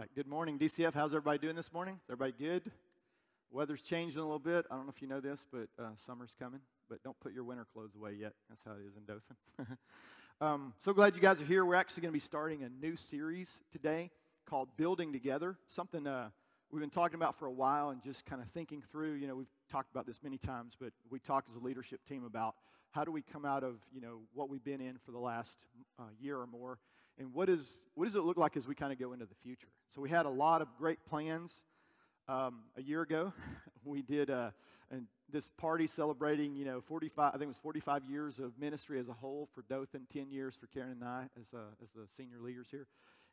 right. Good morning, DCF. How's everybody doing this morning? Is everybody good? Weather's changing a little bit. I don't know if you know this, but uh, summer's coming. But don't put your winter clothes away yet. That's how it is in Dothan. um, so glad you guys are here. We're actually going to be starting a new series today called Building Together. Something uh, we've been talking about for a while and just kind of thinking through. You know, we've talked about this many times, but we talk as a leadership team about how do we come out of you know what we've been in for the last uh, year or more and what, is, what does it look like as we kind of go into the future? So we had a lot of great plans um, a year ago. we did uh, this party celebrating, you know, 45, I think it was 45 years of ministry as a whole for Dothan, 10 years for Karen and I as, uh, as the senior leaders here.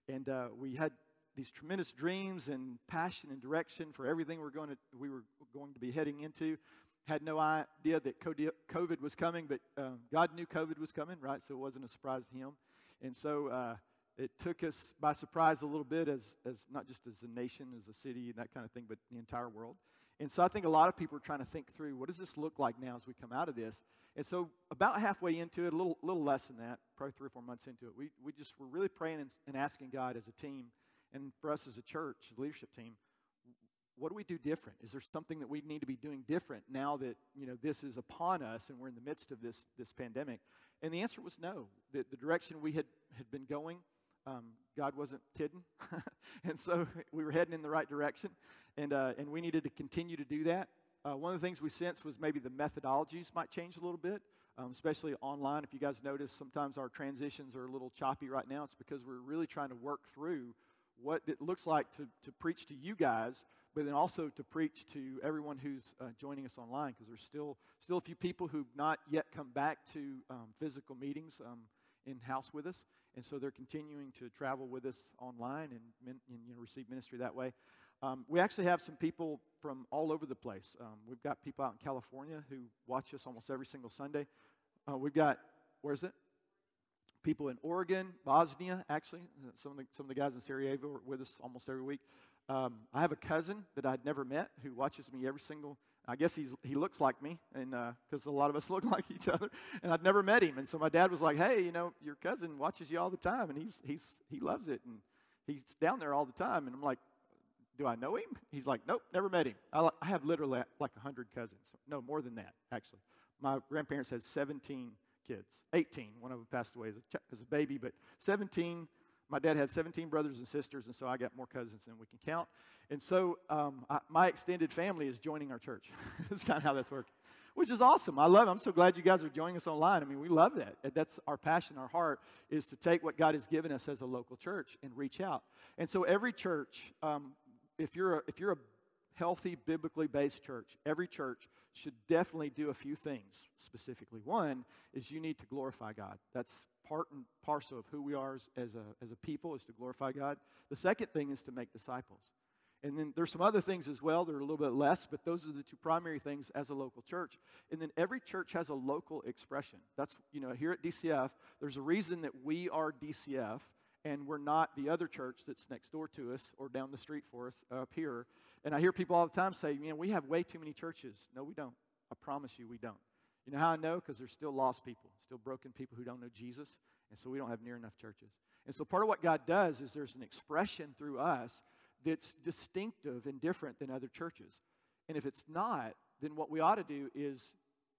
And uh, we had these tremendous dreams and passion and direction for everything we're going to, we were going to be heading into. Had no idea that COVID was coming, but uh, God knew COVID was coming, right? So it wasn't a surprise to Him. And so uh, it took us by surprise a little bit as, as not just as a nation, as a city, and that kind of thing, but the entire world. And so I think a lot of people are trying to think through what does this look like now as we come out of this. And so about halfway into it, a little, little less than that, probably three or four months into it, we, we just were really praying and, and asking God as a team, and for us as a church, leadership team, what do we do different? Is there something that we need to be doing different now that you know this is upon us and we're in the midst of this this pandemic? And the answer was no. The, the direction we had had been going, um, God wasn't kidding, and so we were heading in the right direction, and uh, and we needed to continue to do that. Uh, one of the things we sensed was maybe the methodologies might change a little bit, um, especially online. If you guys notice, sometimes our transitions are a little choppy right now. It's because we're really trying to work through what it looks like to, to preach to you guys but then also to preach to everyone who's uh, joining us online because there's still still a few people who've not yet come back to um, physical meetings um, in house with us, and so they're continuing to travel with us online and, and you know, receive ministry that way. Um, we actually have some people from all over the place. Um, we've got people out in California who watch us almost every single Sunday. Uh, we've got where's it? People in Oregon, Bosnia, actually. Some of the, some of the guys in Sarajevo are with us almost every week. Um, I have a cousin that I'd never met who watches me every single. I guess he's he looks like me, and because uh, a lot of us look like each other, and I'd never met him. And so my dad was like, "Hey, you know, your cousin watches you all the time, and he's he's he loves it, and he's down there all the time." And I'm like, "Do I know him?" He's like, "Nope, never met him." I, I have literally like hundred cousins. No, more than that actually. My grandparents had 17 kids, 18. One of them passed away as a, as a baby, but 17 my dad had 17 brothers and sisters, and so I got more cousins than we can count. And so um, I, my extended family is joining our church. that's kind of how that's working, which is awesome. I love it. I'm so glad you guys are joining us online. I mean, we love that. That's our passion, our heart, is to take what God has given us as a local church and reach out. And so every church, um, if, you're a, if you're a healthy, biblically based church, every church should definitely do a few things specifically. One is you need to glorify God. That's part and parcel of who we are as, as, a, as a people, is to glorify God. The second thing is to make disciples. And then there's some other things as well. They're a little bit less, but those are the two primary things as a local church. And then every church has a local expression. That's, you know, here at DCF, there's a reason that we are DCF and we're not the other church that's next door to us or down the street for us up here. And I hear people all the time say, you know, we have way too many churches. No, we don't. I promise you, we don't. You know how I know? Because there's still lost people, still broken people who don't know Jesus, and so we don't have near enough churches. And so part of what God does is there's an expression through us that's distinctive and different than other churches. And if it's not, then what we ought to do is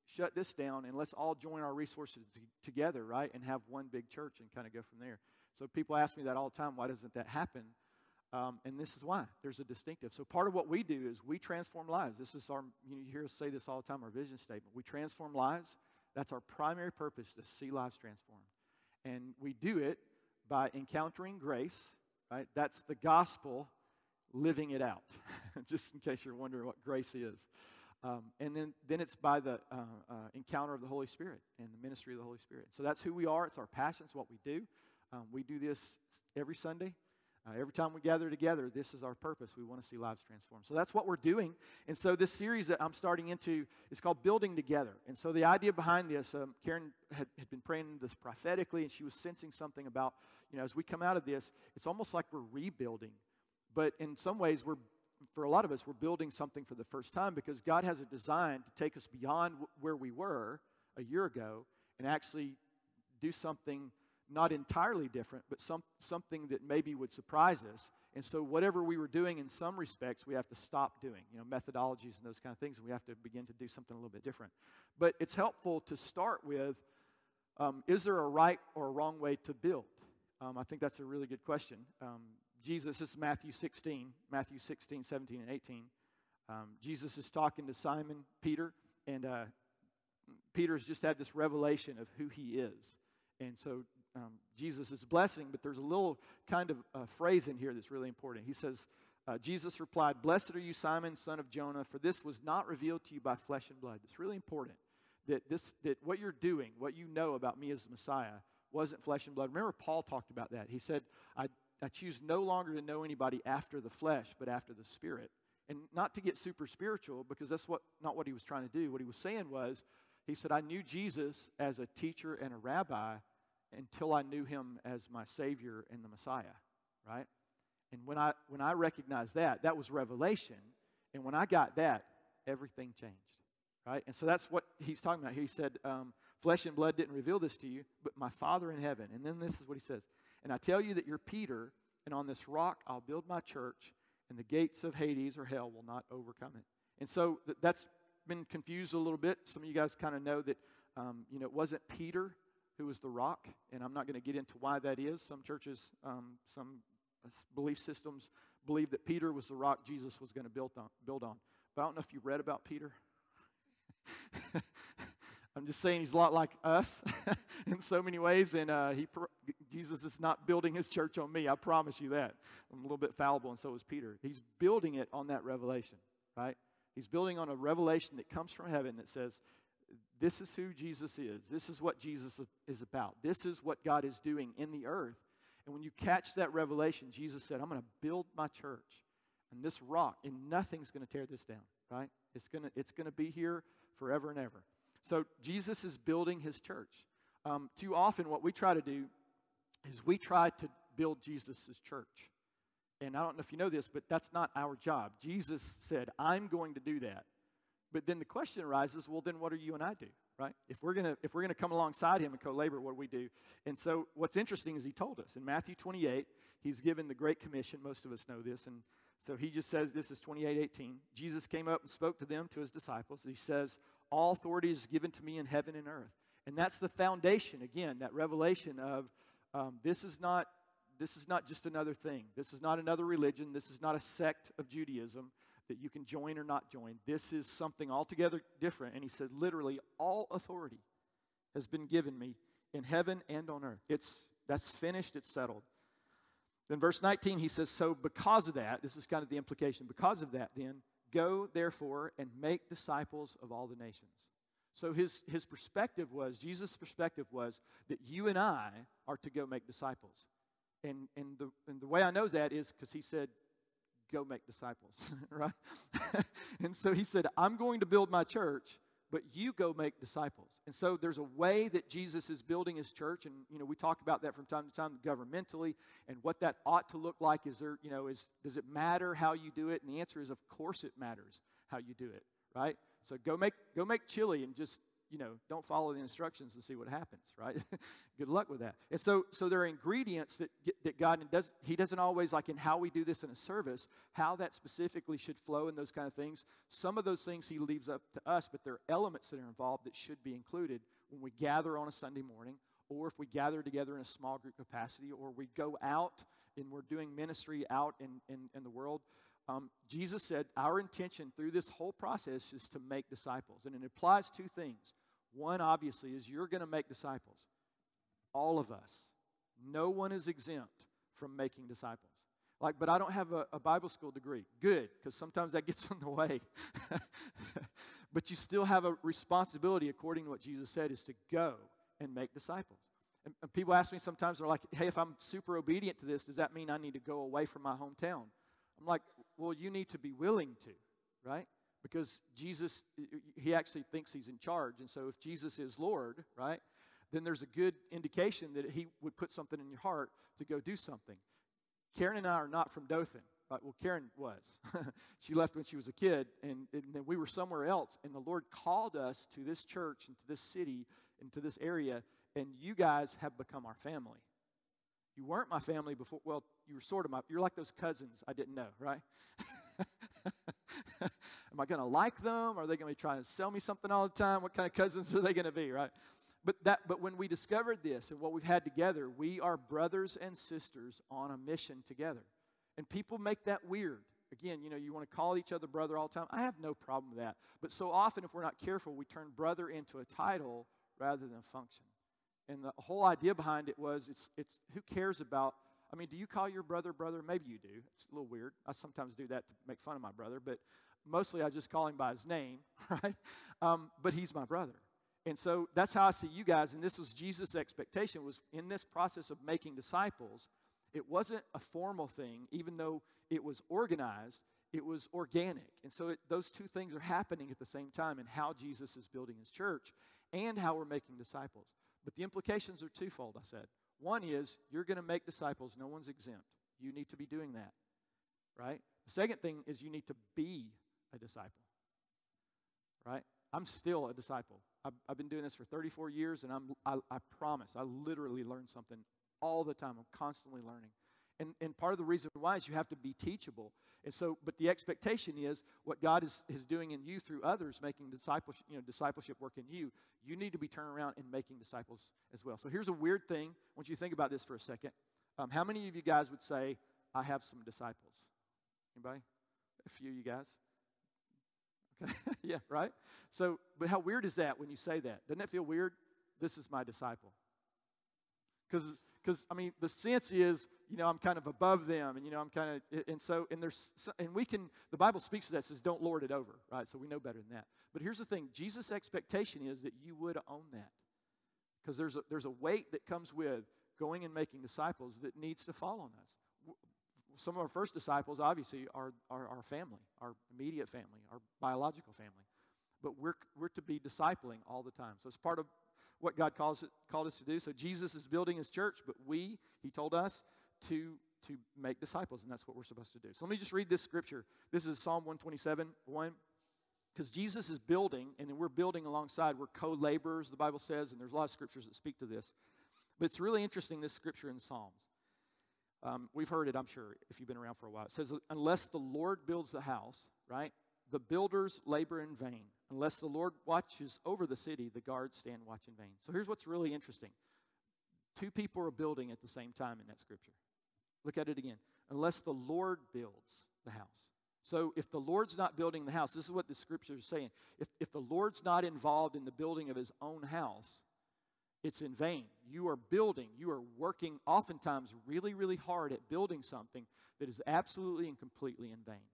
shut this down and let's all join our resources t- together, right? And have one big church and kind of go from there. So people ask me that all the time why doesn't that happen? Um, and this is why there's a distinctive. So part of what we do is we transform lives. This is our, you hear us say this all the time, our vision statement. We transform lives. That's our primary purpose to see lives transformed. And we do it by encountering grace, right? That's the gospel living it out, just in case you're wondering what grace is. Um, and then, then it's by the uh, uh, encounter of the Holy Spirit and the ministry of the Holy Spirit. So that's who we are. It's our passion. It's what we do. Um, we do this every Sunday. Uh, every time we gather together, this is our purpose. We want to see lives transformed. So that's what we're doing. And so this series that I'm starting into is called Building Together. And so the idea behind this, um, Karen had, had been praying this prophetically, and she was sensing something about, you know, as we come out of this, it's almost like we're rebuilding. But in some ways, we're for a lot of us, we're building something for the first time because God has a design to take us beyond where we were a year ago and actually do something not entirely different, but some, something that maybe would surprise us. And so, whatever we were doing in some respects, we have to stop doing, you know, methodologies and those kind of things, and we have to begin to do something a little bit different. But it's helpful to start with um, is there a right or a wrong way to build? Um, I think that's a really good question. Um, Jesus, this is Matthew 16, Matthew 16, 17, and 18. Um, Jesus is talking to Simon Peter, and uh, Peter's just had this revelation of who he is. And so um, Jesus is blessing, but there's a little kind of uh, phrase in here that's really important. He says, uh, Jesus replied, Blessed are you, Simon, son of Jonah, for this was not revealed to you by flesh and blood. It's really important that, this, that what you're doing, what you know about me as the Messiah, wasn't flesh and blood. Remember, Paul talked about that. He said, I, I choose no longer to know anybody after the flesh, but after the Spirit. And not to get super spiritual, because that's what, not what he was trying to do. What he was saying was, he said, I knew Jesus as a teacher and a rabbi until I knew him as my Savior and the Messiah, right? And when I, when I recognized that, that was revelation. And when I got that, everything changed, right? And so that's what he's talking about. He said, um, Flesh and blood didn't reveal this to you, but my Father in heaven. And then this is what he says And I tell you that you're Peter, and on this rock I'll build my church, and the gates of Hades or hell will not overcome it. And so th- that's been confused a little bit. Some of you guys kind of know that, um, you know, it wasn't Peter who was the rock, and I'm not going to get into why that is. Some churches, um, some belief systems believe that Peter was the rock Jesus was going to build on, build on. But I don't know if you read about Peter. I'm just saying he's a lot like us in so many ways, and uh, he, Jesus is not building his church on me. I promise you that. I'm a little bit fallible, and so is Peter. He's building it on that revelation, right? He's building on a revelation that comes from heaven that says, this is who Jesus is. This is what Jesus is about. This is what God is doing in the earth. And when you catch that revelation, Jesus said, I'm going to build my church and this rock, and nothing's going to tear this down, right? It's going to, it's going to be here forever and ever. So Jesus is building his church. Um, too often, what we try to do is we try to build Jesus' church. And I don't know if you know this, but that's not our job. Jesus said, I'm going to do that. But then the question arises, well, then what are you and I do, right? If we're gonna if we're gonna come alongside him and co-labor, what do we do? And so what's interesting is he told us in Matthew 28, he's given the Great Commission. Most of us know this, and so he just says this is 28, 18. Jesus came up and spoke to them, to his disciples. He says, All authority is given to me in heaven and earth. And that's the foundation, again, that revelation of um, this is not this is not just another thing. This is not another religion. This is not a sect of Judaism that you can join or not join. This is something altogether different. And he said, literally, all authority has been given me in heaven and on earth. It's that's finished, it's settled. Then verse 19, he says, So because of that, this is kind of the implication, because of that, then, go therefore and make disciples of all the nations. So his, his perspective was, Jesus' perspective was that you and I are to go make disciples. And, and, the, and the way I know that is because he said, go make disciples, right? and so he said, I'm going to build my church, but you go make disciples. And so there's a way that Jesus is building his church, and you know we talk about that from time to time governmentally, and what that ought to look like. Is there, you know, is does it matter how you do it? And the answer is, of course, it matters how you do it, right? So go make go make chili and just you know, don't follow the instructions and see what happens, right? Good luck with that. And so, so there are ingredients that, that God does, He doesn't always, like in how we do this in a service, how that specifically should flow and those kind of things. Some of those things He leaves up to us, but there are elements that are involved that should be included when we gather on a Sunday morning, or if we gather together in a small group capacity, or we go out and we're doing ministry out in, in, in the world. Um, Jesus said, Our intention through this whole process is to make disciples. And it applies two things. One, obviously, is you're going to make disciples. All of us. No one is exempt from making disciples. Like, but I don't have a, a Bible school degree. Good, because sometimes that gets in the way. but you still have a responsibility, according to what Jesus said, is to go and make disciples. And, and people ask me sometimes, they're like, hey, if I'm super obedient to this, does that mean I need to go away from my hometown? I'm like, well, you need to be willing to, right? Because Jesus, he actually thinks he's in charge. And so if Jesus is Lord, right, then there's a good indication that he would put something in your heart to go do something. Karen and I are not from Dothan. Right? Well, Karen was. she left when she was a kid, and, and then we were somewhere else. And the Lord called us to this church and to this city and to this area and you guys have become our family. You weren't my family before. Well, you were sort of my, you're like those cousins I didn't know, right? Am I going to like them? Are they going to be trying to sell me something all the time? What kind of cousins are they going to be, right? But that but when we discovered this and what we've had together, we are brothers and sisters on a mission together. And people make that weird. Again, you know, you want to call each other brother all the time. I have no problem with that. But so often if we're not careful, we turn brother into a title rather than function. And the whole idea behind it was it's, it's who cares about, I mean, do you call your brother brother? Maybe you do. It's a little weird. I sometimes do that to make fun of my brother, but mostly I just call him by his name, right? Um, but he's my brother. And so that's how I see you guys. And this was Jesus' expectation was in this process of making disciples, it wasn't a formal thing, even though it was organized, it was organic. And so it, those two things are happening at the same time in how Jesus is building his church and how we're making disciples. But the implications are twofold, I said. One is you're going to make disciples, no one's exempt. You need to be doing that, right? The second thing is you need to be a disciple, right? I'm still a disciple. I've, I've been doing this for 34 years, and I'm, I, I promise, I literally learn something all the time. I'm constantly learning. And, and part of the reason why is you have to be teachable. And so, but the expectation is what God is, is doing in you through others, making discipleship, you know, discipleship work in you, you need to be turning around and making disciples as well. So here's a weird thing. I want you to think about this for a second. Um, how many of you guys would say, I have some disciples? Anybody? A few of you guys? Okay. yeah, right? So, but how weird is that when you say that? Doesn't that feel weird? This is my disciple. Because because I mean the sense is you know I'm kind of above them and you know I'm kind of and so and there's and we can the Bible speaks to that says don't lord it over right? So we know better than that. But here's the thing Jesus expectation is that you would own that. Because there's a there's a weight that comes with going and making disciples that needs to fall on us. Some of our first disciples obviously are, are our family our immediate family our biological family. But we're, we're to be discipling all the time. So it's part of what God calls it, called us to do. So Jesus is building his church, but we, he told us, to, to make disciples, and that's what we're supposed to do. So let me just read this scripture. This is Psalm 127, 1. Because Jesus is building, and we're building alongside. We're co laborers, the Bible says, and there's a lot of scriptures that speak to this. But it's really interesting, this scripture in Psalms. Um, we've heard it, I'm sure, if you've been around for a while. It says, Unless the Lord builds the house, right? The builders labor in vain. Unless the Lord watches over the city, the guards stand watch in vain. So here's what's really interesting two people are building at the same time in that scripture. Look at it again. Unless the Lord builds the house. So if the Lord's not building the house, this is what the scripture is saying. If, if the Lord's not involved in the building of his own house, it's in vain. You are building, you are working oftentimes really, really hard at building something that is absolutely and completely in vain.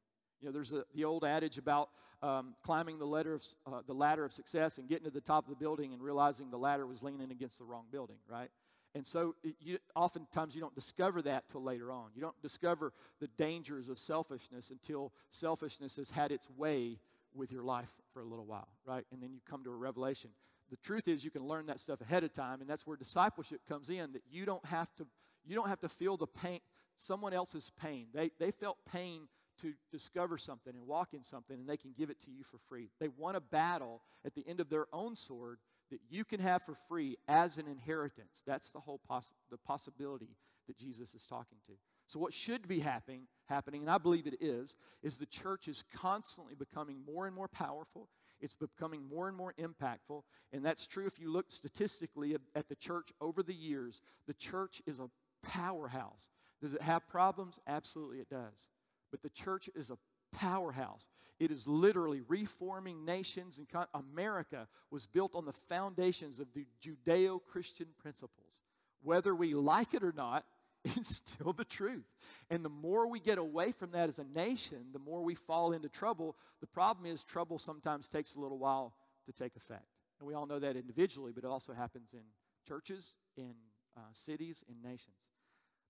You know, there's a, the old adage about um, climbing the ladder, of, uh, the ladder of success and getting to the top of the building and realizing the ladder was leaning against the wrong building, right? And so, it, you, oftentimes, you don't discover that till later on. You don't discover the dangers of selfishness until selfishness has had its way with your life for a little while, right? And then you come to a revelation. The truth is, you can learn that stuff ahead of time, and that's where discipleship comes in. That you don't have to, you don't have to feel the pain, someone else's pain. They they felt pain to discover something and walk in something, and they can give it to you for free. They want a battle at the end of their own sword that you can have for free as an inheritance. That's the whole poss- the possibility that Jesus is talking to. So what should be happening, happening, and I believe it is, is the church is constantly becoming more and more powerful. It's becoming more and more impactful, and that's true if you look statistically at the church over the years. The church is a powerhouse. Does it have problems? Absolutely, it does. But the church is a powerhouse. It is literally reforming nations, and con- America was built on the foundations of the Judeo Christian principles. Whether we like it or not, it's still the truth. And the more we get away from that as a nation, the more we fall into trouble. The problem is, trouble sometimes takes a little while to take effect. And we all know that individually, but it also happens in churches, in uh, cities, in nations.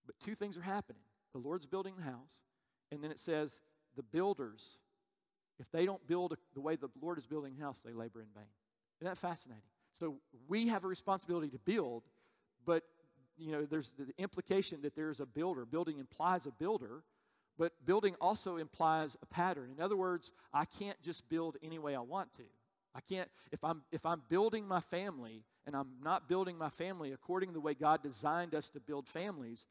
But two things are happening the Lord's building the house, and then it says, the builders, if they don't build the way the Lord is building house, they labor in vain. Isn't that fascinating? So we have a responsibility to build, but you know, there's the implication that there's a builder. Building implies a builder, but building also implies a pattern. In other words, I can't just build any way I want to. I can't if I'm if I'm building my family and I'm not building my family according to the way God designed us to build families,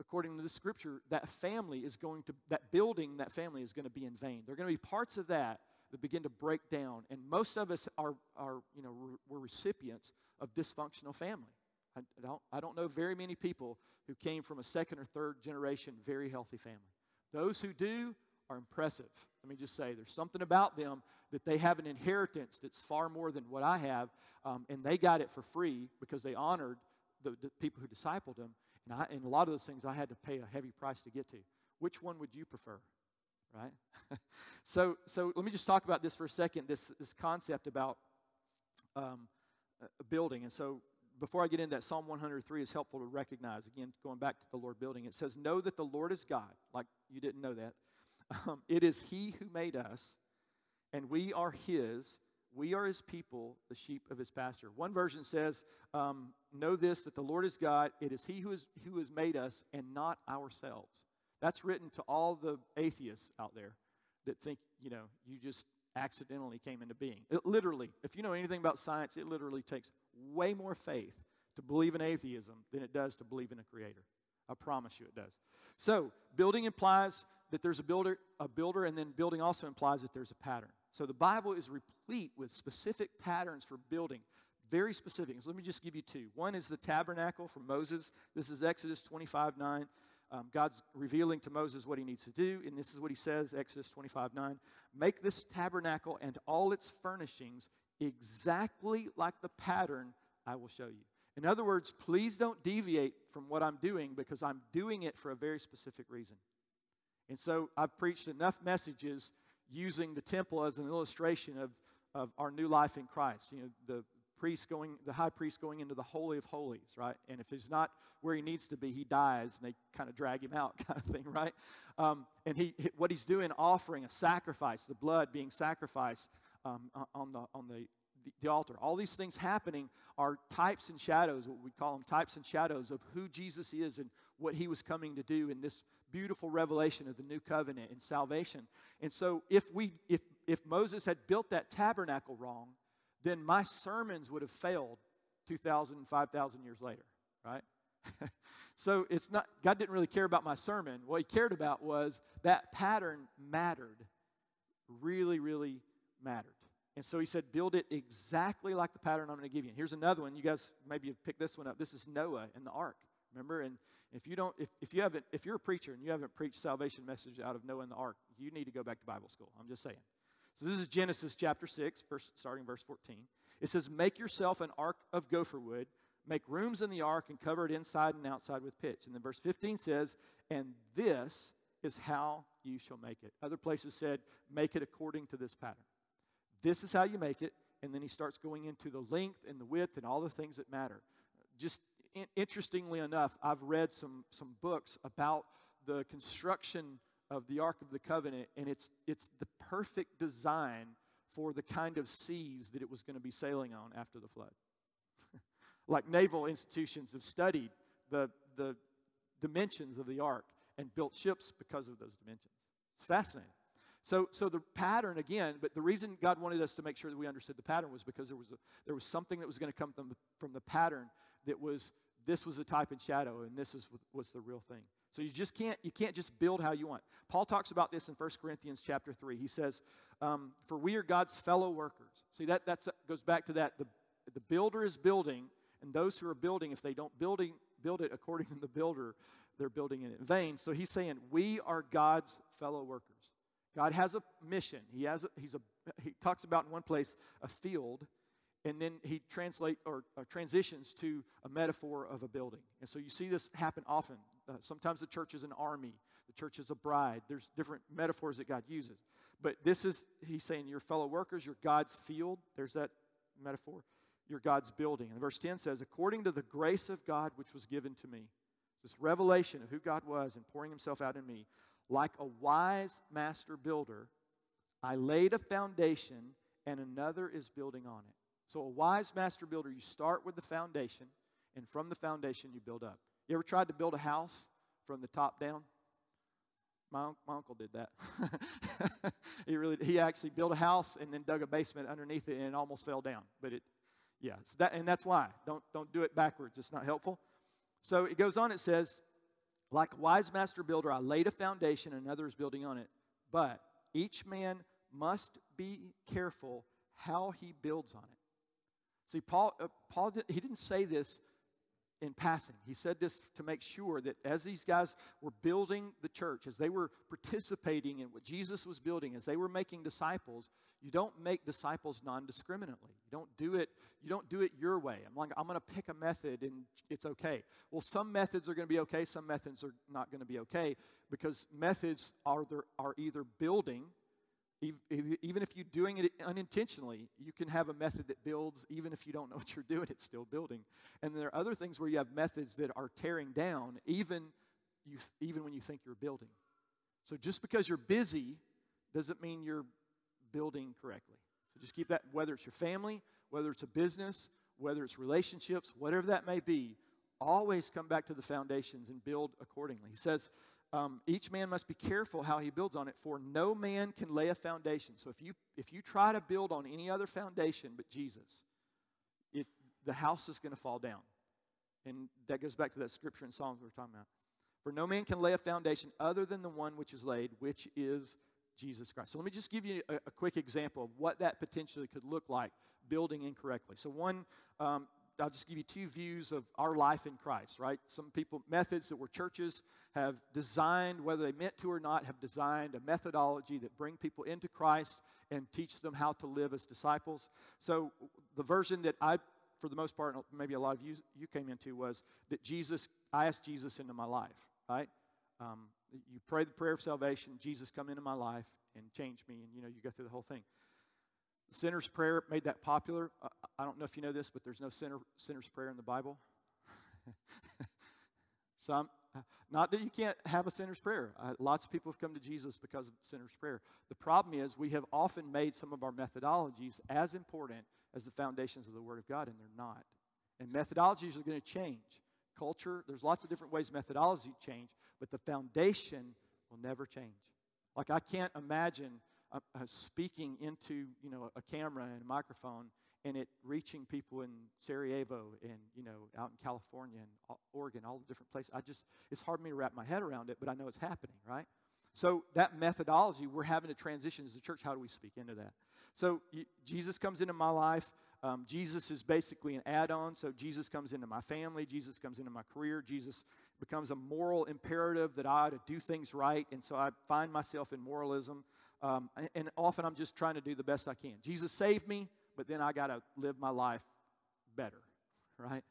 according to the scripture, that family is going to, that building that family is going to be in vain. There are going to be parts of that that begin to break down. And most of us are, are you know, we're recipients of dysfunctional family. I don't, I don't know very many people who came from a second or third generation very healthy family. Those who do are impressive. Let me just say, there's something about them that they have an inheritance that's far more than what I have, um, and they got it for free because they honored the, the people who discipled them. And a lot of those things I had to pay a heavy price to get to. Which one would you prefer? Right? so, so let me just talk about this for a second this, this concept about um, building. And so before I get into that, Psalm 103 is helpful to recognize. Again, going back to the Lord building, it says, Know that the Lord is God. Like you didn't know that. Um, it is He who made us, and we are His. We are His people, the sheep of His pasture. One version says, um, Know this, that the Lord is God. It is He who, is, who has made us, and not ourselves. That's written to all the atheists out there that think, you know, you just accidentally came into being. It literally, if you know anything about science, it literally takes way more faith to believe in atheism than it does to believe in a creator. I promise you it does. So, building implies that there's a builder, a builder, and then building also implies that there's a pattern. So the Bible is replete with specific patterns for building, very specific. So let me just give you two. One is the tabernacle from Moses. This is Exodus 25 9. Um, God's revealing to Moses what he needs to do, and this is what he says, Exodus 25 9. Make this tabernacle and all its furnishings exactly like the pattern I will show you. In other words, please don't deviate from what I'm doing because I'm doing it for a very specific reason. And so I've preached enough messages using the temple as an illustration of, of our new life in Christ. You know, the priest going, the high priest going into the Holy of Holies, right? And if he's not where he needs to be, he dies, and they kind of drag him out, kind of thing, right? Um, and he, what he's doing, offering a sacrifice, the blood being sacrificed um, on the on the the altar. All these things happening are types and shadows, what we call them types and shadows of who Jesus is and what he was coming to do in this beautiful revelation of the new covenant and salvation. And so if we if if Moses had built that tabernacle wrong, then my sermons would have failed 2000 5000 years later, right? so it's not God didn't really care about my sermon. What he cared about was that pattern mattered. Really really mattered. And so he said, build it exactly like the pattern I'm going to give you. And here's another one. You guys maybe have picked this one up. This is Noah and the ark. Remember? And if you don't, if, if you haven't, if you're a preacher and you haven't preached salvation message out of knowing the ark, you need to go back to Bible school. I'm just saying. So this is Genesis chapter 6, verse, starting verse 14. It says, Make yourself an ark of gopher wood, make rooms in the ark, and cover it inside and outside with pitch. And then verse 15 says, And this is how you shall make it. Other places said, Make it according to this pattern. This is how you make it. And then he starts going into the length and the width and all the things that matter. Just interestingly enough, I've read some, some books about the construction of the Ark of the Covenant, and it's, it's the perfect design for the kind of seas that it was going to be sailing on after the flood. like naval institutions have studied the, the dimensions of the ark and built ships because of those dimensions. It's fascinating. So, so the pattern again, but the reason God wanted us to make sure that we understood the pattern was because there was, a, there was something that was going to come from the, from the pattern that was this was a type and shadow, and this is was the real thing. So you just can't you can't just build how you want. Paul talks about this in 1 Corinthians chapter three. He says, um, "For we are God's fellow workers." See that that goes back to that the the builder is building, and those who are building, if they don't building build it according to the builder, they're building it in vain. So he's saying we are God's fellow workers. God has a mission. He has a, he's a he talks about in one place a field, and then he translate or, or transitions to a metaphor of a building. And so you see this happen often. Uh, sometimes the church is an army, the church is a bride. There's different metaphors that God uses. But this is he's saying your fellow workers, your God's field. There's that metaphor. Your God's building. And verse 10 says, according to the grace of God which was given to me. This revelation of who God was and pouring himself out in me. Like a wise master builder, I laid a foundation and another is building on it. So, a wise master builder, you start with the foundation, and from the foundation, you build up. You ever tried to build a house from the top down? My, my uncle did that. he really he actually built a house and then dug a basement underneath it and it almost fell down. But it Yeah, so that, and that's why. Don't, don't do it backwards. It's not helpful. So it goes on, it says, like a wise master builder, I laid a foundation and another is building on it. But each man must be careful how he builds on it. See, Paul, uh, Paul did, he didn't say this in passing. He said this to make sure that as these guys were building the church, as they were participating in what Jesus was building, as they were making disciples, you don't make disciples non-discriminately. You don't do it, you don't do it your way. I'm like, I'm going to pick a method and it's okay. Well, some methods are going to be okay, some methods are not going to be okay because methods are, there, are either building even if you're doing it unintentionally, you can have a method that builds, even if you don't know what you're doing, it's still building. And there are other things where you have methods that are tearing down, even, you, even when you think you're building. So just because you're busy doesn't mean you're building correctly. So just keep that, whether it's your family, whether it's a business, whether it's relationships, whatever that may be, always come back to the foundations and build accordingly. He says, um, each man must be careful how he builds on it, for no man can lay a foundation. So if you if you try to build on any other foundation but Jesus, it the house is going to fall down. And that goes back to that scripture in Psalms we were talking about. For no man can lay a foundation other than the one which is laid, which is Jesus Christ. So let me just give you a, a quick example of what that potentially could look like building incorrectly. So one um, I'll just give you two views of our life in Christ, right? Some people, methods that where churches have designed, whether they meant to or not, have designed a methodology that bring people into Christ and teach them how to live as disciples. So the version that I, for the most part, maybe a lot of you, you came into was that Jesus, I asked Jesus into my life, right? Um, you pray the prayer of salvation, Jesus come into my life and change me, and you know, you go through the whole thing. Sinner's prayer made that popular. I don't know if you know this, but there's no sinner, sinner's prayer in the Bible. Some, not that you can't have a sinner's prayer. Uh, lots of people have come to Jesus because of sinner's prayer. The problem is we have often made some of our methodologies as important as the foundations of the Word of God, and they're not. And methodologies are going to change. Culture, there's lots of different ways methodology change, but the foundation will never change. Like I can't imagine uh, uh, speaking into you know a camera and a microphone and it reaching people in Sarajevo and you know out in California and Oregon, all the different places. I just it's hard for me to wrap my head around it, but I know it's happening, right? So that methodology, we're having to transition as a church. How do we speak into that? So Jesus comes into my life. Um, Jesus is basically an add-on. So Jesus comes into my family. Jesus comes into my career. Jesus becomes a moral imperative that I ought to do things right, and so I find myself in moralism. Um, and often I'm just trying to do the best I can. Jesus saved me, but then I got to live my life better, right?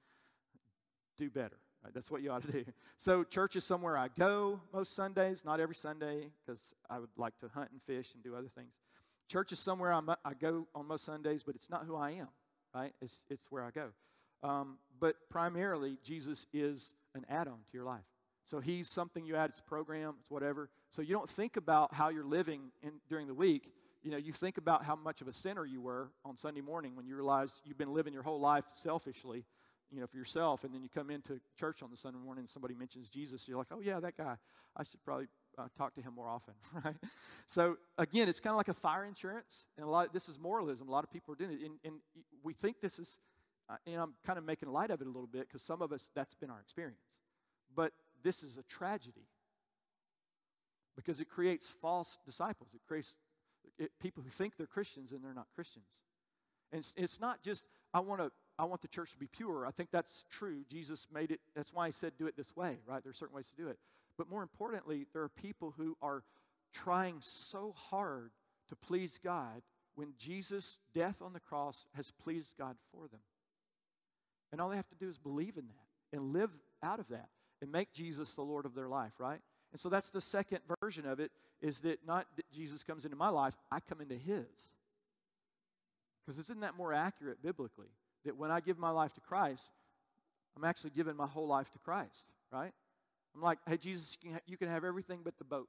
Do better. Right? That's what you ought to do. So, church is somewhere I go most Sundays, not every Sunday, because I would like to hunt and fish and do other things. Church is somewhere I'm, i go on most Sundays, but it's not who I am, right? It's, it's where I go. Um, but primarily, Jesus is an add on to your life. So he's something you add, it's a program, it's whatever. So you don't think about how you're living in, during the week. You know, you think about how much of a sinner you were on Sunday morning when you realize you've been living your whole life selfishly, you know, for yourself. And then you come into church on the Sunday morning and somebody mentions Jesus. You're like, oh, yeah, that guy. I should probably uh, talk to him more often, right? So again, it's kind of like a fire insurance. And a lot, of, this is moralism. A lot of people are doing it. And, and we think this is, uh, and I'm kind of making light of it a little bit because some of us, that's been our experience. But this is a tragedy because it creates false disciples. It creates it, people who think they're Christians and they're not Christians. And it's, it's not just, I want to. I want the church to be pure. I think that's true. Jesus made it, that's why he said do it this way, right? There are certain ways to do it. But more importantly, there are people who are trying so hard to please God when Jesus' death on the cross has pleased God for them. And all they have to do is believe in that and live out of that and make Jesus the Lord of their life, right? And so that's the second version of it is that not that Jesus comes into my life, I come into his. Because isn't that more accurate biblically? That when I give my life to Christ, I'm actually giving my whole life to Christ, right? I'm like, hey, Jesus, you can have everything but the boat.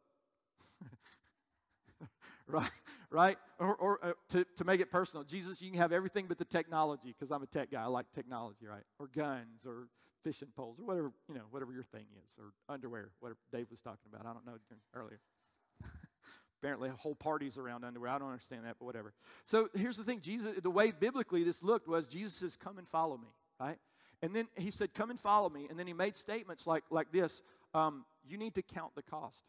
right? Right? Or, or uh, to, to make it personal, Jesus, you can have everything but the technology because I'm a tech guy. I like technology, right? Or guns or fishing poles or whatever, you know, whatever your thing is, or underwear, whatever Dave was talking about. I don't know earlier. Apparently, whole parties around underwear. I don't understand that, but whatever. So here's the thing: Jesus, the way biblically this looked was Jesus says, "Come and follow me." Right? And then he said, "Come and follow me." And then he made statements like like this: um, "You need to count the cost."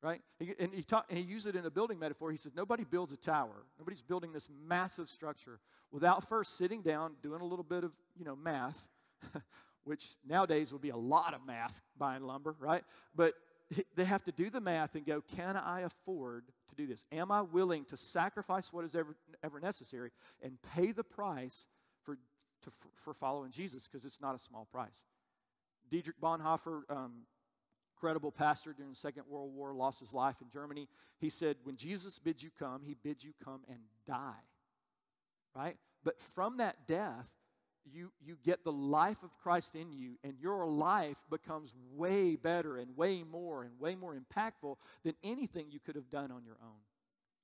Right? And he, talk, and he used it in a building metaphor. He said, Nobody builds a tower. Nobody's building this massive structure without first sitting down, doing a little bit of, you know, math, which nowadays would be a lot of math buying lumber, right? But they have to do the math and go, can I afford to do this? Am I willing to sacrifice what is ever, ever necessary and pay the price for, to, for following Jesus? Because it's not a small price. Dietrich Bonhoeffer, um, credible pastor during the Second World War, lost his life in Germany. He said, When Jesus bids you come, he bids you come and die. Right? But from that death, you, you get the life of Christ in you, and your life becomes way better and way more and way more impactful than anything you could have done on your own,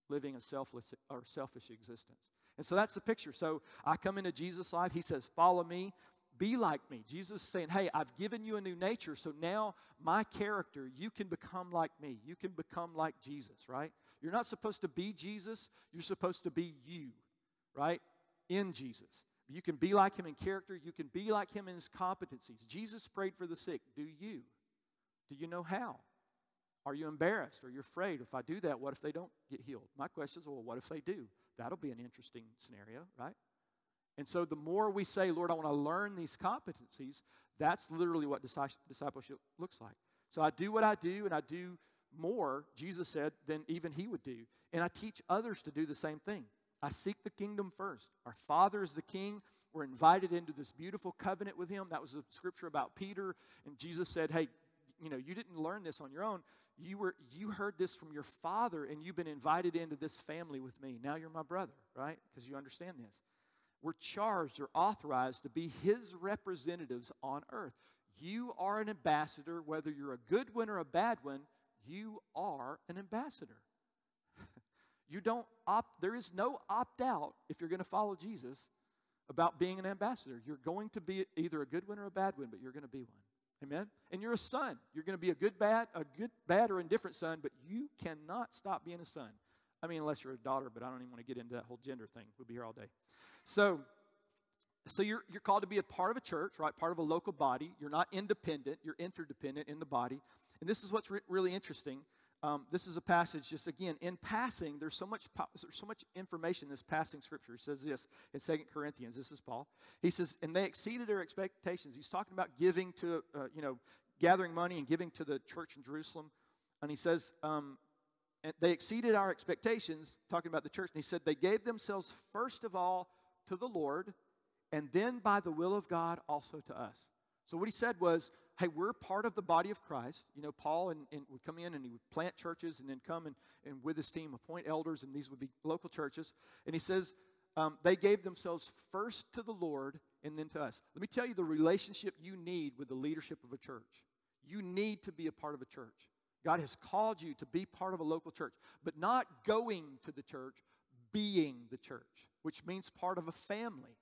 living a selfless or selfish existence. And so that's the picture. So I come into Jesus' life. He says, Follow me, be like me. Jesus is saying, Hey, I've given you a new nature, so now my character, you can become like me. You can become like Jesus, right? You're not supposed to be Jesus, you're supposed to be you, right? In Jesus. You can be like him in character, you can be like him in his competencies. Jesus prayed for the sick. Do you? Do you know how? Are you embarrassed? Are you afraid? If I do that, what if they don't get healed? My question is, well, what if they do? That'll be an interesting scenario, right? And so the more we say, Lord, I want to learn these competencies, that's literally what discipleship looks like. So I do what I do, and I do more, Jesus said, than even he would do. And I teach others to do the same thing. I seek the kingdom first. Our Father is the King. We're invited into this beautiful covenant with Him. That was a scripture about Peter. And Jesus said, Hey, you know, you didn't learn this on your own. You, were, you heard this from your Father, and you've been invited into this family with me. Now you're my brother, right? Because you understand this. We're charged or authorized to be His representatives on earth. You are an ambassador, whether you're a good one or a bad one, you are an ambassador. You don't opt, there is no opt out if you're going to follow Jesus about being an ambassador. You're going to be either a good one or a bad one, but you're going to be one. Amen. And you're a son. You're going to be a good, bad, a good, bad, or indifferent son, but you cannot stop being a son. I mean, unless you're a daughter, but I don't even want to get into that whole gender thing. We'll be here all day. So, so you're, you're called to be a part of a church, right? Part of a local body. You're not independent, you're interdependent in the body. And this is what's re- really interesting. Um, this is a passage, just again, in passing, there's so much there's so much information in this passing scripture. It says this in Second Corinthians. This is Paul. He says, and they exceeded their expectations. He's talking about giving to, uh, you know, gathering money and giving to the church in Jerusalem. And he says, um, they exceeded our expectations, talking about the church. And he said, they gave themselves first of all to the Lord, and then by the will of God also to us. So what he said was, hey, we're part of the body of Christ. You know, Paul and, and would come in and he would plant churches and then come and, and with his team appoint elders, and these would be local churches. And he says um, they gave themselves first to the Lord and then to us. Let me tell you the relationship you need with the leadership of a church. You need to be a part of a church. God has called you to be part of a local church, but not going to the church, being the church, which means part of a family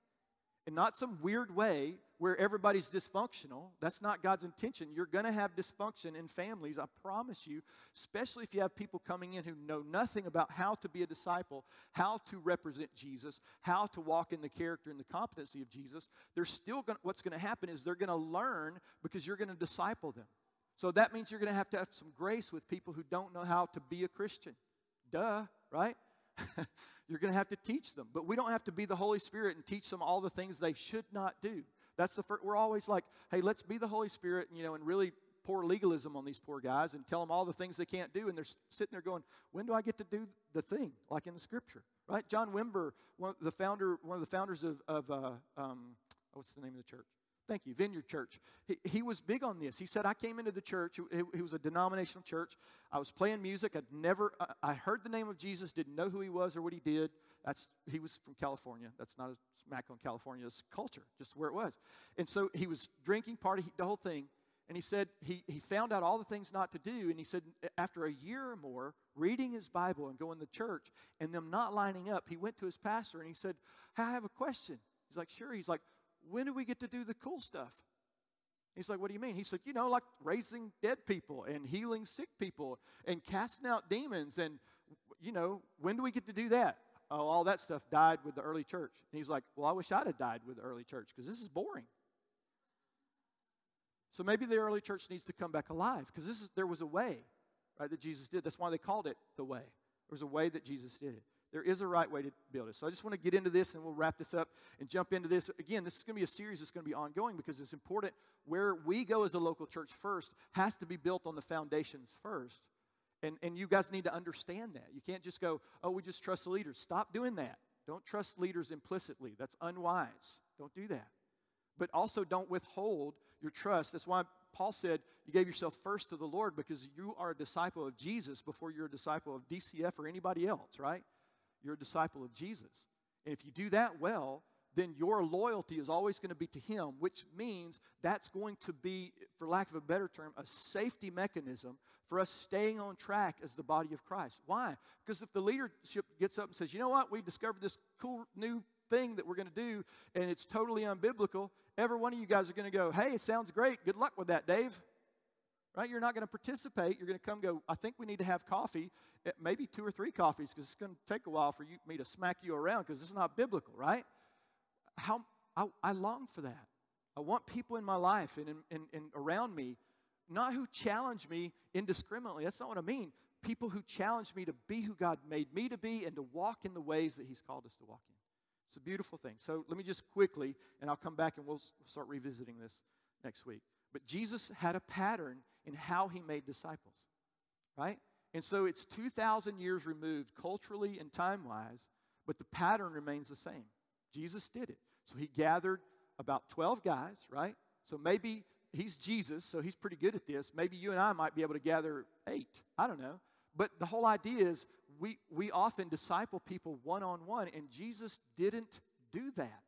in not some weird way where everybody's dysfunctional. That's not God's intention. You're going to have dysfunction in families, I promise you, especially if you have people coming in who know nothing about how to be a disciple, how to represent Jesus, how to walk in the character and the competency of Jesus. They're still going what's going to happen is they're going to learn because you're going to disciple them. So that means you're going to have to have some grace with people who don't know how to be a Christian. Duh, right? You're going to have to teach them. But we don't have to be the Holy Spirit and teach them all the things they should not do. That's the first, we're always like, hey, let's be the Holy Spirit, and, you know, and really pour legalism on these poor guys and tell them all the things they can't do. And they're sitting there going, when do I get to do the thing, like in the scripture, right? John Wimber, one the founder, one of the founders of, of uh, um, what's the name of the church? Thank you, Vineyard Church. He, he was big on this. He said, I came into the church, he, was a denominational church. I was playing music. I'd never, I heard the name of Jesus, didn't know who he was or what he did. That's, he was from California. That's not a smack on California, it's culture, just where it was. And so he was drinking, party, the whole thing. And he said he, he found out all the things not to do. And he said, after a year or more, reading his Bible and going to church and them not lining up, he went to his pastor and he said, I have a question. He's like, sure. He's like, when do we get to do the cool stuff? He's like, What do you mean? He said, You know, like raising dead people and healing sick people and casting out demons. And, you know, when do we get to do that? Oh, all that stuff died with the early church. And he's like, Well, I wish I'd have died with the early church because this is boring. So maybe the early church needs to come back alive because this is there was a way, right, that Jesus did. That's why they called it the way. There was a way that Jesus did it. There is a right way to build it. So I just want to get into this and we'll wrap this up and jump into this. Again, this is going to be a series that's going to be ongoing because it's important. Where we go as a local church first has to be built on the foundations first. And, and you guys need to understand that. You can't just go, oh, we just trust the leaders. Stop doing that. Don't trust leaders implicitly. That's unwise. Don't do that. But also don't withhold your trust. That's why Paul said you gave yourself first to the Lord because you are a disciple of Jesus before you're a disciple of DCF or anybody else, right? You're a disciple of Jesus. And if you do that well, then your loyalty is always going to be to Him, which means that's going to be, for lack of a better term, a safety mechanism for us staying on track as the body of Christ. Why? Because if the leadership gets up and says, you know what, we discovered this cool new thing that we're going to do, and it's totally unbiblical, every one of you guys are going to go, hey, it sounds great. Good luck with that, Dave. Right? You're not going to participate. You're going to come go, I think we need to have coffee, eh, maybe two or three coffees, because it's going to take a while for you, me to smack you around because it's not biblical, right? How, I, I long for that. I want people in my life and, in, and, and around me, not who challenge me indiscriminately. That's not what I mean. People who challenge me to be who God made me to be and to walk in the ways that He's called us to walk in. It's a beautiful thing. So let me just quickly, and I'll come back and we'll start revisiting this next week. But Jesus had a pattern in how he made disciples, right? And so it's 2,000 years removed culturally and time wise, but the pattern remains the same. Jesus did it. So he gathered about 12 guys, right? So maybe he's Jesus, so he's pretty good at this. Maybe you and I might be able to gather eight. I don't know. But the whole idea is we, we often disciple people one on one, and Jesus didn't do that.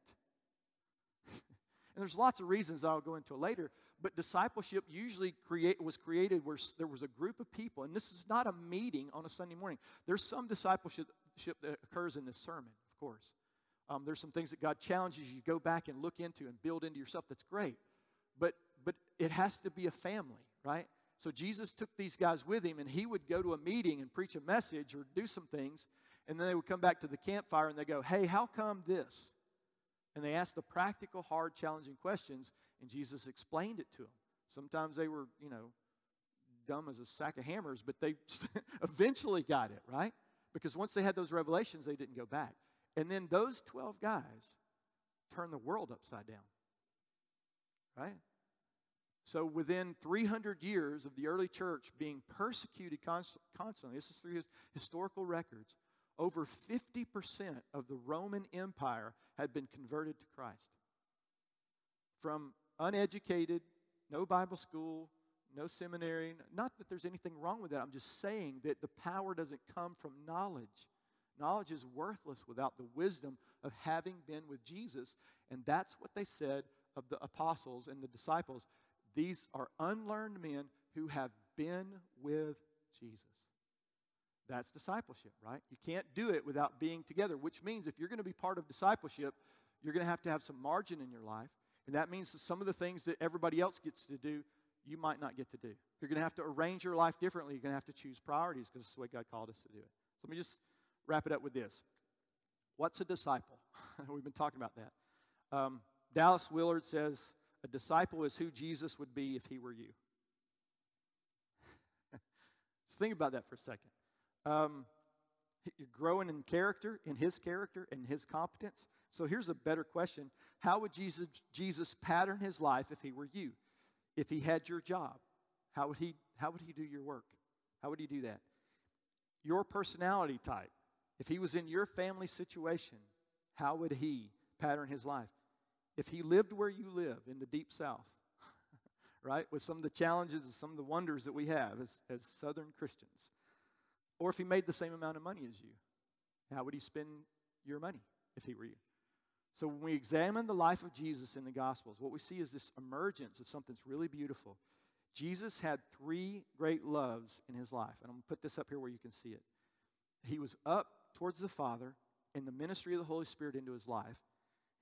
And there's lots of reasons I'll go into later, but discipleship usually create, was created where there was a group of people, and this is not a meeting on a Sunday morning. There's some discipleship that occurs in this sermon, of course. Um, there's some things that God challenges you to go back and look into and build into yourself. That's great. But, but it has to be a family, right? So Jesus took these guys with him, and he would go to a meeting and preach a message or do some things, and then they would come back to the campfire and they go, Hey, how come this? And they asked the practical, hard, challenging questions, and Jesus explained it to them. Sometimes they were, you know, dumb as a sack of hammers, but they eventually got it, right? Because once they had those revelations, they didn't go back. And then those 12 guys turned the world upside down, right? So, within 300 years of the early church being persecuted constantly, this is through his historical records, over 50% of the Roman Empire had been converted to Christ. From uneducated, no Bible school, no seminary, not that there's anything wrong with that. I'm just saying that the power doesn't come from knowledge. Knowledge is worthless without the wisdom of having been with Jesus. And that's what they said of the apostles and the disciples. These are unlearned men who have been with Jesus. That's discipleship, right? You can't do it without being together, which means if you're going to be part of discipleship, you're going to have to have some margin in your life. And that means that some of the things that everybody else gets to do, you might not get to do. You're going to have to arrange your life differently. You're going to have to choose priorities because it's the way God called us to do it. So let me just wrap it up with this What's a disciple? We've been talking about that. Um, Dallas Willard says, a disciple is who Jesus would be if he were you. think about that for a second. Um, you're growing in character, in his character, in his competence. So here's a better question How would Jesus, Jesus pattern his life if he were you? If he had your job, how would he, how would he do your work? How would he do that? Your personality type. If he was in your family situation, how would he pattern his life? if he lived where you live in the deep south, right, with some of the challenges and some of the wonders that we have as, as Southern Christians, or if he made the same amount of money as you, how would he spend your money if he were you? So when we examine the life of Jesus in the Gospels, what we see is this emergence of something that's really beautiful. Jesus had three great loves in his life, and I'm going to put this up here where you can see it. He was up towards the Father in the ministry of the Holy Spirit into his life.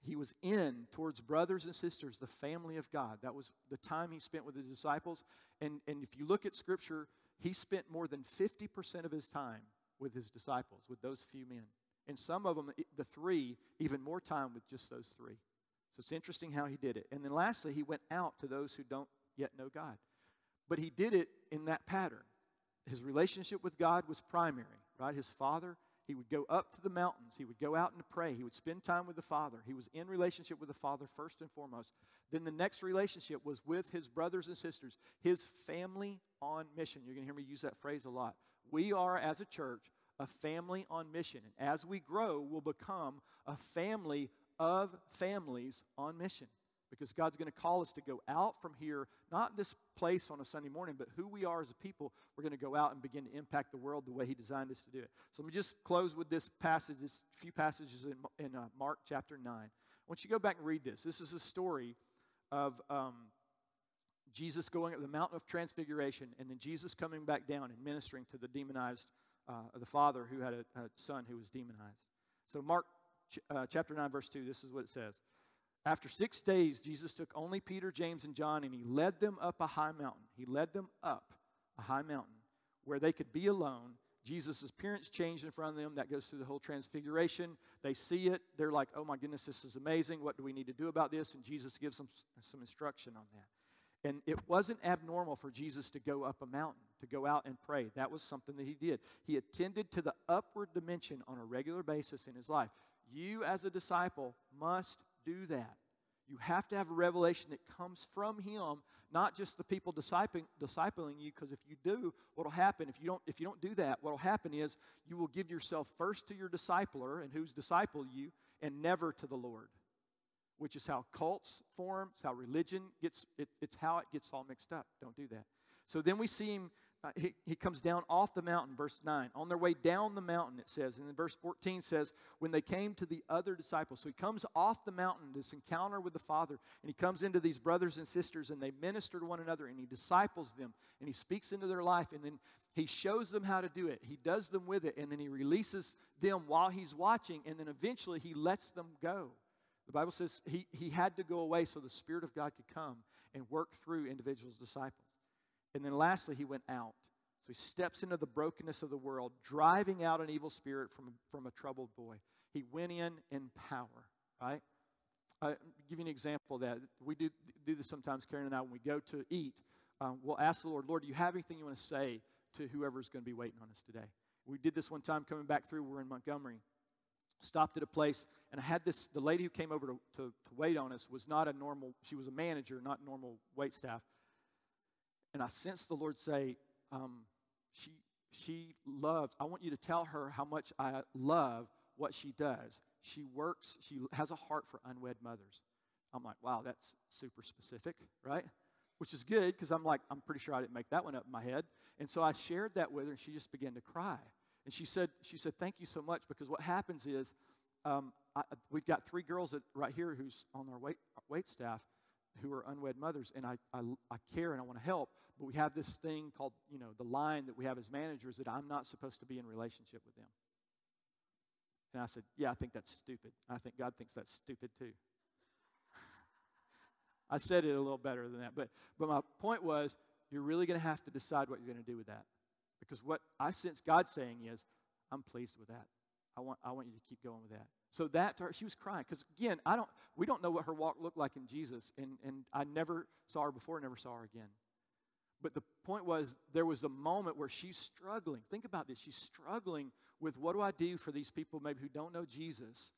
he was in towards brothers and sisters, the family of God. That was the time he spent with the disciples. And, and if you look at Scripture, he spent more than 50% of his time with his disciples, with those few men. And some of them, the three, even more time with just those three. So it's interesting how he did it. And then lastly, he went out to those who don't yet know God. But he did it in that pattern. His relationship with God was primary, right? His father, he would go up to the mountains. He would go out and pray. He would spend time with the Father. He was in relationship with the Father first and foremost. Then the next relationship was with his brothers and sisters, his family on mission. You're going to hear me use that phrase a lot. We are, as a church, a family on mission. And as we grow, we'll become a family of families on mission because God's going to call us to go out from here, not this place on a Sunday morning, but who we are as a people. We're going to go out and begin to impact the world the way He designed us to do it. So let me just close with this passage, this few passages in, in uh, Mark chapter 9. I want you to go back and read this. This is a story of um, Jesus going up the mountain of transfiguration and then Jesus coming back down and ministering to the demonized, uh, the father who had a, a, son who was demonized. So, Mark ch- uh, chapter 9, verse 2, this is what it says. After six days, Jesus took only Peter, James, and John, and he led them up a high mountain. He led them up a high mountain where they could be alone. Jesus' appearance changed in front of them. That goes through the whole transfiguration. They see it. They're like, oh my goodness, this is amazing. What do we need to do about this? And Jesus gives them some instruction on that. And it wasn't abnormal for Jesus to go up a mountain, to go out and pray. That was something that he did. He attended to the upward dimension on a regular basis in his life. You, as a disciple, must do that. You have to have a revelation that comes from him, not just the people discipling, discipling you, because if you do, what'll happen, if you don't, if you don't do that, what'll happen is you will give yourself first to your discipler and who's disciple you, and never to the Lord. Which is how cults form, it's how religion gets, it, it's how it gets all mixed up. Don't do that. So then we see him uh, he, he comes down off the mountain, verse 9. On their way down the mountain, it says. And then verse 14 says, when they came to the other disciples. So he comes off the mountain, this encounter with the Father, and he comes into these brothers and sisters, and they minister to one another, and he disciples them, and he speaks into their life, and then he shows them how to do it. He does them with it, and then he releases them while he's watching, and then eventually he lets them go. The Bible says he, he had to go away so the Spirit of God could come and work through individuals' disciples. And then lastly, he went out. So he steps into the brokenness of the world, driving out an evil spirit from, from a troubled boy. He went in in power, right? I'll give you an example of that. We do, do this sometimes, Karen and I, when we go to eat. Um, we'll ask the Lord, Lord, do you have anything you want to say to whoever's going to be waiting on us today? We did this one time coming back through. We're in Montgomery. Stopped at a place, and I had this. The lady who came over to, to, to wait on us was not a normal, she was a manager, not normal wait staff. And I sensed the Lord say, um, she, she loves, I want you to tell her how much I love what she does. She works, she has a heart for unwed mothers. I'm like, wow, that's super specific, right? Which is good because I'm like, I'm pretty sure I didn't make that one up in my head. And so I shared that with her, and she just began to cry. And she said, she said, thank you so much because what happens is um, I, we've got three girls that, right here who's on our wait, wait staff who are unwed mothers, and I, I, I care and I want to help. But we have this thing called, you know, the line that we have as managers that I'm not supposed to be in relationship with them. And I said, Yeah, I think that's stupid. I think God thinks that's stupid too. I said it a little better than that. But, but my point was, you're really going to have to decide what you're going to do with that. Because what I sense God saying is, I'm pleased with that. I want, I want you to keep going with that. So that to her, she was crying because again, I don't. We don't know what her walk looked like in Jesus, and and I never saw her before, never saw her again. But the point was, there was a moment where she's struggling. Think about this. She's struggling with what do I do for these people maybe who don't know Jesus,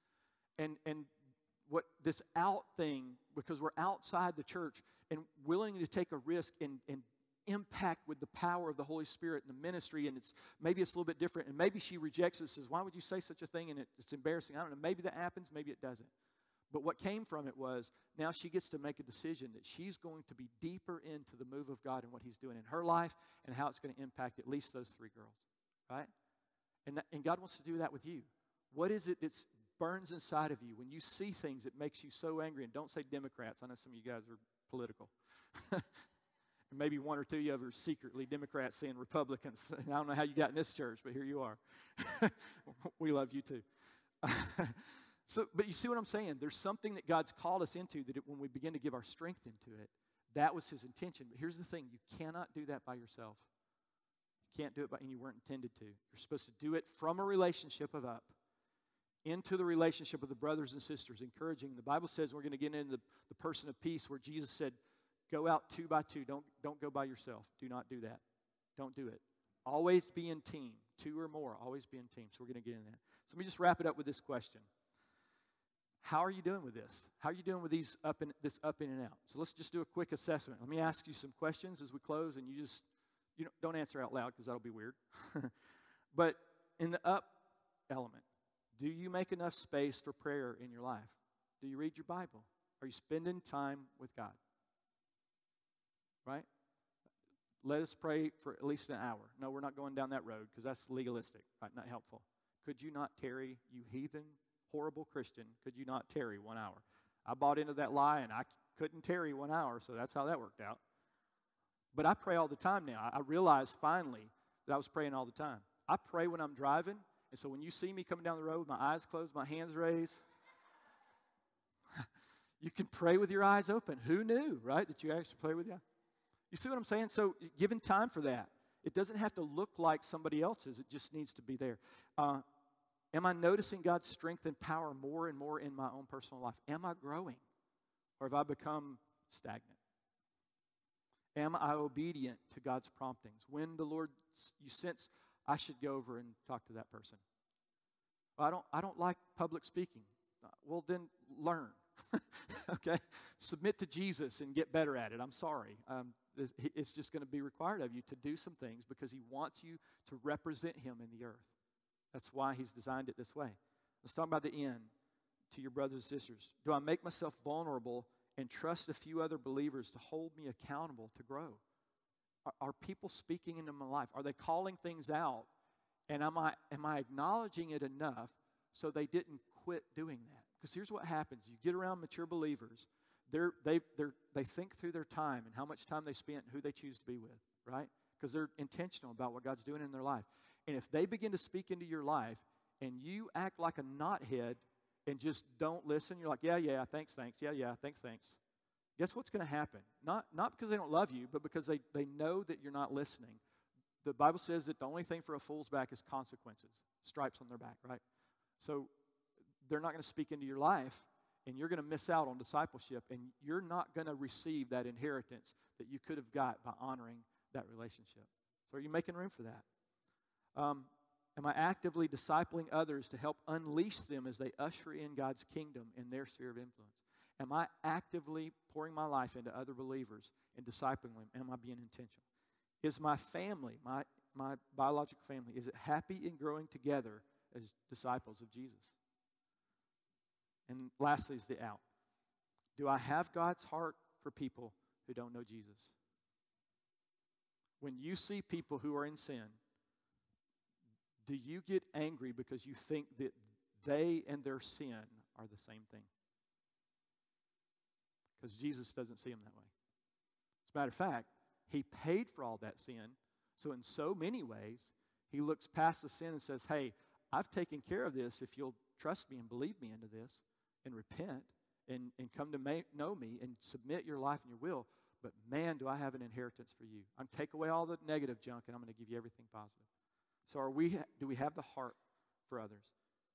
and and what this out thing because we're outside the church and willing to take a risk and and impact with the power of the Holy Spirit and the ministry, and it's maybe it's a little bit different. And maybe she rejects it, says, Why would you say such a thing? And it, it's embarrassing. I don't know. Maybe that happens, maybe it doesn't. But what came from it was now she gets to make a decision that she's going to be deeper into the move of God and what He's doing in her life and how it's going to impact at least those three girls, right? And, that, and God wants to do that with you. What is it that burns inside of you when you see things that makes you so angry? And don't say Democrats. I know some of you guys are political. Maybe one or two of you are secretly Democrats and Republicans. I don't know how you got in this church, but here you are. we love you too. so, but you see what I'm saying? There's something that God's called us into that it, when we begin to give our strength into it, that was His intention. But here's the thing you cannot do that by yourself. You can't do it by, and you weren't intended to. You're supposed to do it from a relationship of up into the relationship of the brothers and sisters, encouraging. The Bible says we're going to get into the, the person of peace where Jesus said, Go out two by two. Don't, don't go by yourself. Do not do that. Don't do it. Always be in team. Two or more. Always be in team. So we're going to get in that. So let me just wrap it up with this question. How are you doing with this? How are you doing with these up and this up in and out? So let's just do a quick assessment. Let me ask you some questions as we close, and you just you don't answer out loud because that'll be weird. but in the up element, do you make enough space for prayer in your life? Do you read your Bible? Are you spending time with God? Right? Let us pray for at least an hour. No, we're not going down that road because that's legalistic, right? Not helpful. Could you not tarry, you heathen, horrible Christian? Could you not tarry one hour? I bought into that lie and I couldn't tarry one hour, so that's how that worked out. But I pray all the time now. I realized finally that I was praying all the time. I pray when I'm driving, and so when you see me coming down the road with my eyes closed, my hands raised, you can pray with your eyes open. Who knew, right, that you actually pray with your You see what I'm saying? So given time for that. It doesn't have to look like somebody else's, it just needs to be there. Uh, am I noticing God's strength and power more and more in my own personal life? Am I growing? Or have I become stagnant? Am I obedient to God's promptings? When the Lord, you sense I should go over and talk to that person. Well, I don't, I don't like public speaking. Uh, well, then learn. okay? Submit to Jesus and get better at it. I'm sorry. Um, it's just going to be required of you to do some things because He wants you to represent Him in the earth. That's why He's designed it this way. Let's talk about the end to your brothers and sisters. Do I make myself vulnerable and trust a few other believers to hold me accountable to grow? Are, are people speaking into my life? Are they calling things out? And am I, am I acknowledging it enough so they didn't quit doing that? Because here's what happens you get around mature believers, they're, they, they're, they think through their time and how much time they spent and who they choose to be with, right? Because they're intentional about what God's doing in their life. And if they begin to speak into your life and you act like a knothead and just don't listen, you're like, yeah, yeah, thanks, thanks, yeah, yeah, thanks, thanks guess what's going to happen? Not, not because they don't love you, but because they, they know that you're not listening. The Bible says that the only thing for a fool's back is consequences, stripes on their back, right? So they're not going to speak into your life, and you're going to miss out on discipleship, and you're not going to receive that inheritance that you could have got by honoring that relationship. So are you making room for that? Um, am I actively discipling others to help unleash them as they usher in God's kingdom in their sphere of influence? Am I actively pouring my life into other believers and discipling them? Am I being intentional? Is my family, my, my biological family, is it happy and growing together as disciples of Jesus? And lastly is the out. Do I have God's heart for people who don't know Jesus? When you see people who are in sin, do you get angry because you think that they and their sin are the same thing? because Jesus doesn't see them that way. As a matter of fact, he paid for all that sin. So, in so many ways, he looks past the sin and says, Hey, I've taken care of this if you'll trust me and believe me into this and repent and, and come to know me and submit your life and your will. But man, do I have an inheritance for you. I'm take away all the negative junk and I'm going to give you everything positive. So, are we, do we have the heart for others?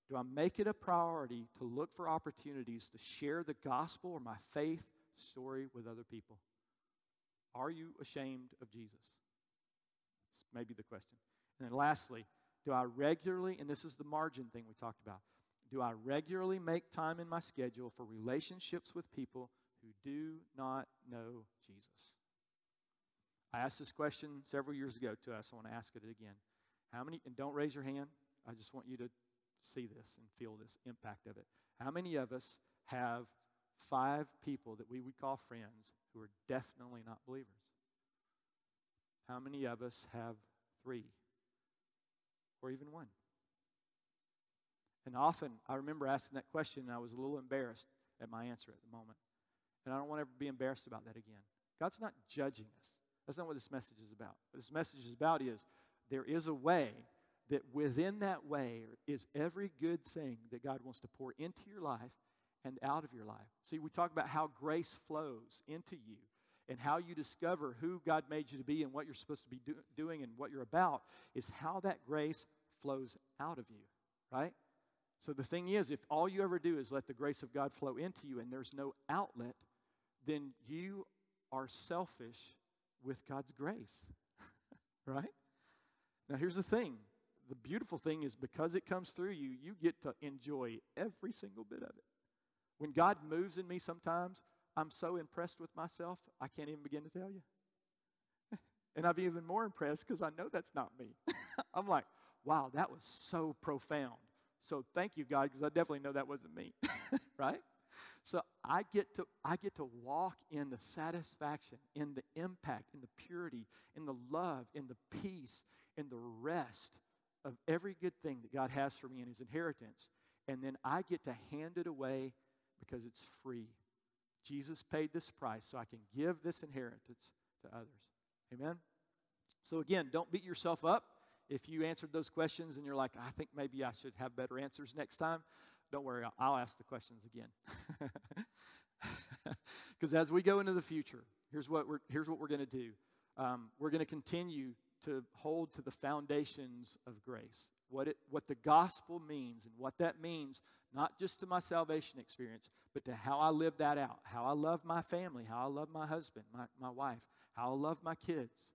Do I make it a priority to look for opportunities to share the gospel or my faith story with other people? Are you ashamed of Jesus? Maybe the question. And then lastly, do I regularly, and this is the margin thing we talked about, do I regularly make time in my schedule for relationships with people who do not know Jesus? I asked this question several years ago to us. I want to ask it again. How many, and don't raise your hand, I just want you to see this and feel this impact of it. How many of us have five people that we would call friends who are definitely not believers. How many of us have three or even one? And often I remember asking that question and I was a little embarrassed at my answer at the moment. And I don't want to ever be embarrassed about that again. God's not judging us. That's not what this message is about. What this message is about is there is a way that within that way is every good thing that God wants to pour into your life and out of your life. See, we talk about how grace flows into you and how you discover who God made you to be and what you're supposed to be do- doing and what you're about is how that grace flows out of you, right? So the thing is, if all you ever do is let the grace of God flow into you and there's no outlet, then you are selfish with God's grace, right? Now, here's the thing the beautiful thing is because it comes through you, you get to enjoy every single bit of it. When God moves in me sometimes, I'm so impressed with myself, I can't even begin to tell you. and I'm even more impressed because I know that's not me. I'm like, wow, that was so profound. So thank you, God, because I definitely know that wasn't me. right? So I get to I get to walk in the satisfaction, in the impact, in the purity, in the love, in the peace, in the rest of every good thing that God has for me in his inheritance. And then I get to hand it away because it's free. Jesus paid this price so I can give this inheritance to others. Amen? So, again, don't beat yourself up if you answered those questions and you're like, I think maybe I should have better answers next time. Don't worry, I'll ask the questions again. Because as we go into the future, here's what we're, here's what we're going to do um, we're going to continue to hold to the foundations of grace what, it, what the gospel means and what that means, not just to my salvation experience, but to how I live that out, how I love my family, how I love my husband, my, my wife, how I love my kids,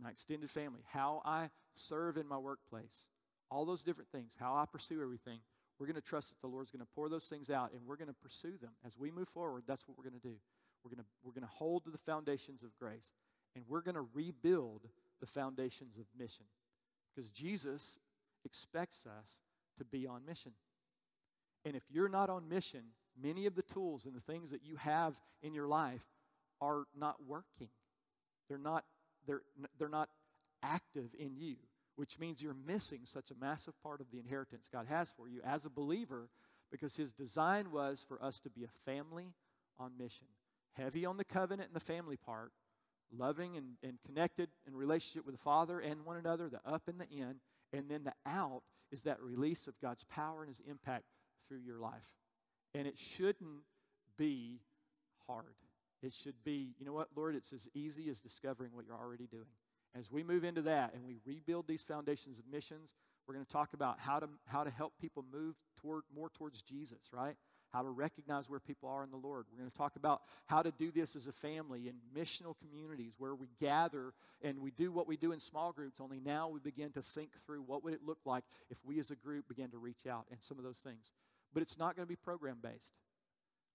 my extended family, how I serve in my workplace, all those different things, how I pursue everything. We're going to trust that the Lord's going to pour those things out and we're going to pursue them. As we move forward, that's what we're going to do. We're going to, we're going to hold to the foundations of grace and we're going to rebuild the foundations of mission. Because Jesus expects us to be on mission. And if you're not on mission, many of the tools and the things that you have in your life are not working. They're not, they're, they're not active in you, which means you're missing such a massive part of the inheritance God has for you as a believer because His design was for us to be a family on mission. Heavy on the covenant and the family part, loving and, and connected in relationship with the Father and one another, the up and the in, and then the out is that release of God's power and His impact through your life. And it shouldn't be hard. It should be, you know what, Lord, it's as easy as discovering what you're already doing. As we move into that and we rebuild these foundations of missions, we're going to talk about how to, how to help people move toward, more towards Jesus, right? how to recognize where people are in the Lord. We're going to talk about how to do this as a family in missional communities where we gather and we do what we do in small groups, only now we begin to think through what would it look like if we as a group began to reach out and some of those things. But it's not going to be program based.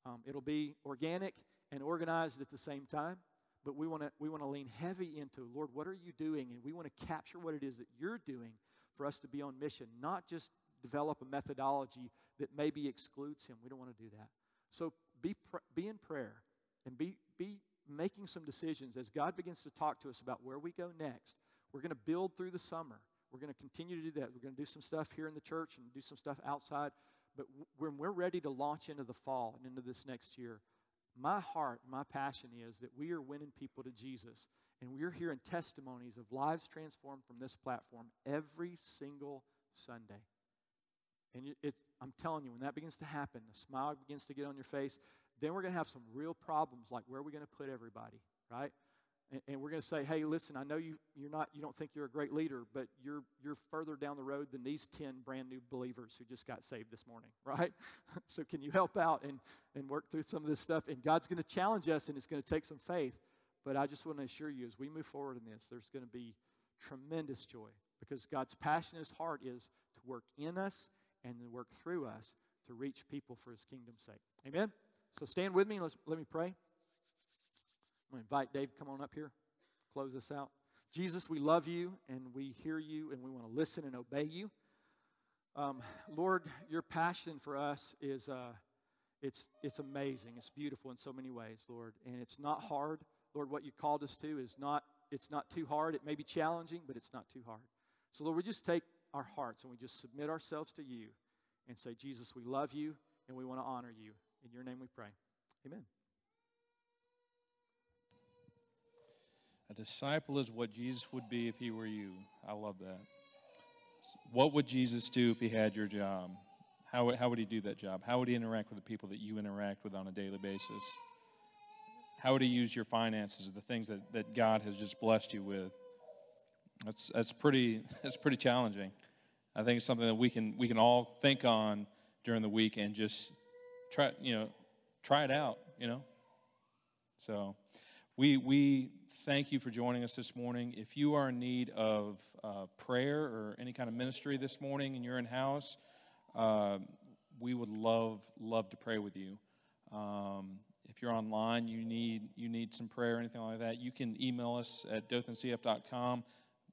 Um, it'll be organic and organized at the same time. But we want to we want to lean heavy into Lord, what are you doing? And we want to capture what it is that you're doing for us to be on mission, not just develop a methodology that maybe excludes him. We don't want to do that. So be, be in prayer and be, be making some decisions as God begins to talk to us about where we go next. We're going to build through the summer. We're going to continue to do that. We're going to do some stuff here in the church and do some stuff outside. But when we're ready to launch into the fall and into this next year, my heart, my passion is that we are winning people to Jesus. And we're hearing testimonies of lives transformed from this platform every single Sunday. And it's, I'm telling you, when that begins to happen, the smile begins to get on your face, then we're going to have some real problems like where are we going to put everybody, right? And, we're going to say, hey, listen, I know you, you're not, you don't think you're a great leader, but you're, you're further down the road than these 10 brand new believers who just got saved this morning, right? so can you help out and, and work through some of this stuff? And God's going to challenge us and it's going to take some faith. But I just want to assure you, as we move forward in this, there's going to be tremendous joy because God's passion in his heart is to work in us and then work through us to reach people for his kingdom's sake. Amen? So stand with me let's, let me pray. I'm going to invite Dave come on up here, close us out. Jesus, we love you and we hear you and we want to listen and obey you. Um, Lord, your passion for us is uh, it's, it's amazing. It's beautiful in so many ways, Lord. And it's not hard. Lord, what you called us to is not, it's not too hard. It may be challenging, but it's not too hard. So, Lord, we just take our hearts and we just submit ourselves to you and say, Jesus, we love you and we want to honor you. In your name we pray. Amen. A disciple is what Jesus would be if he were you. I love that. what would Jesus do if he had your job? How, would- how would he do that job? How would he interact with the people that you interact with on a daily basis? How would he use your finances, the things that, that God has just blessed you with? That's, that's, pretty, that's pretty challenging. I think it's something that we can, we can all think on during the week and just try, you know, try it out, you know? So we, we thank you for joining us this morning. If you are in need of uh, prayer or any kind of ministry this morning and you're in house, uh, we would love, love to pray with you. Um, if you're online, you need, you need some prayer or anything like that, you can email us at dothanCF.com.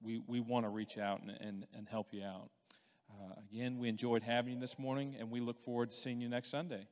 We, we want to reach out and, and, and help you out. Uh, again, we enjoyed having you this morning, and we look forward to seeing you next Sunday.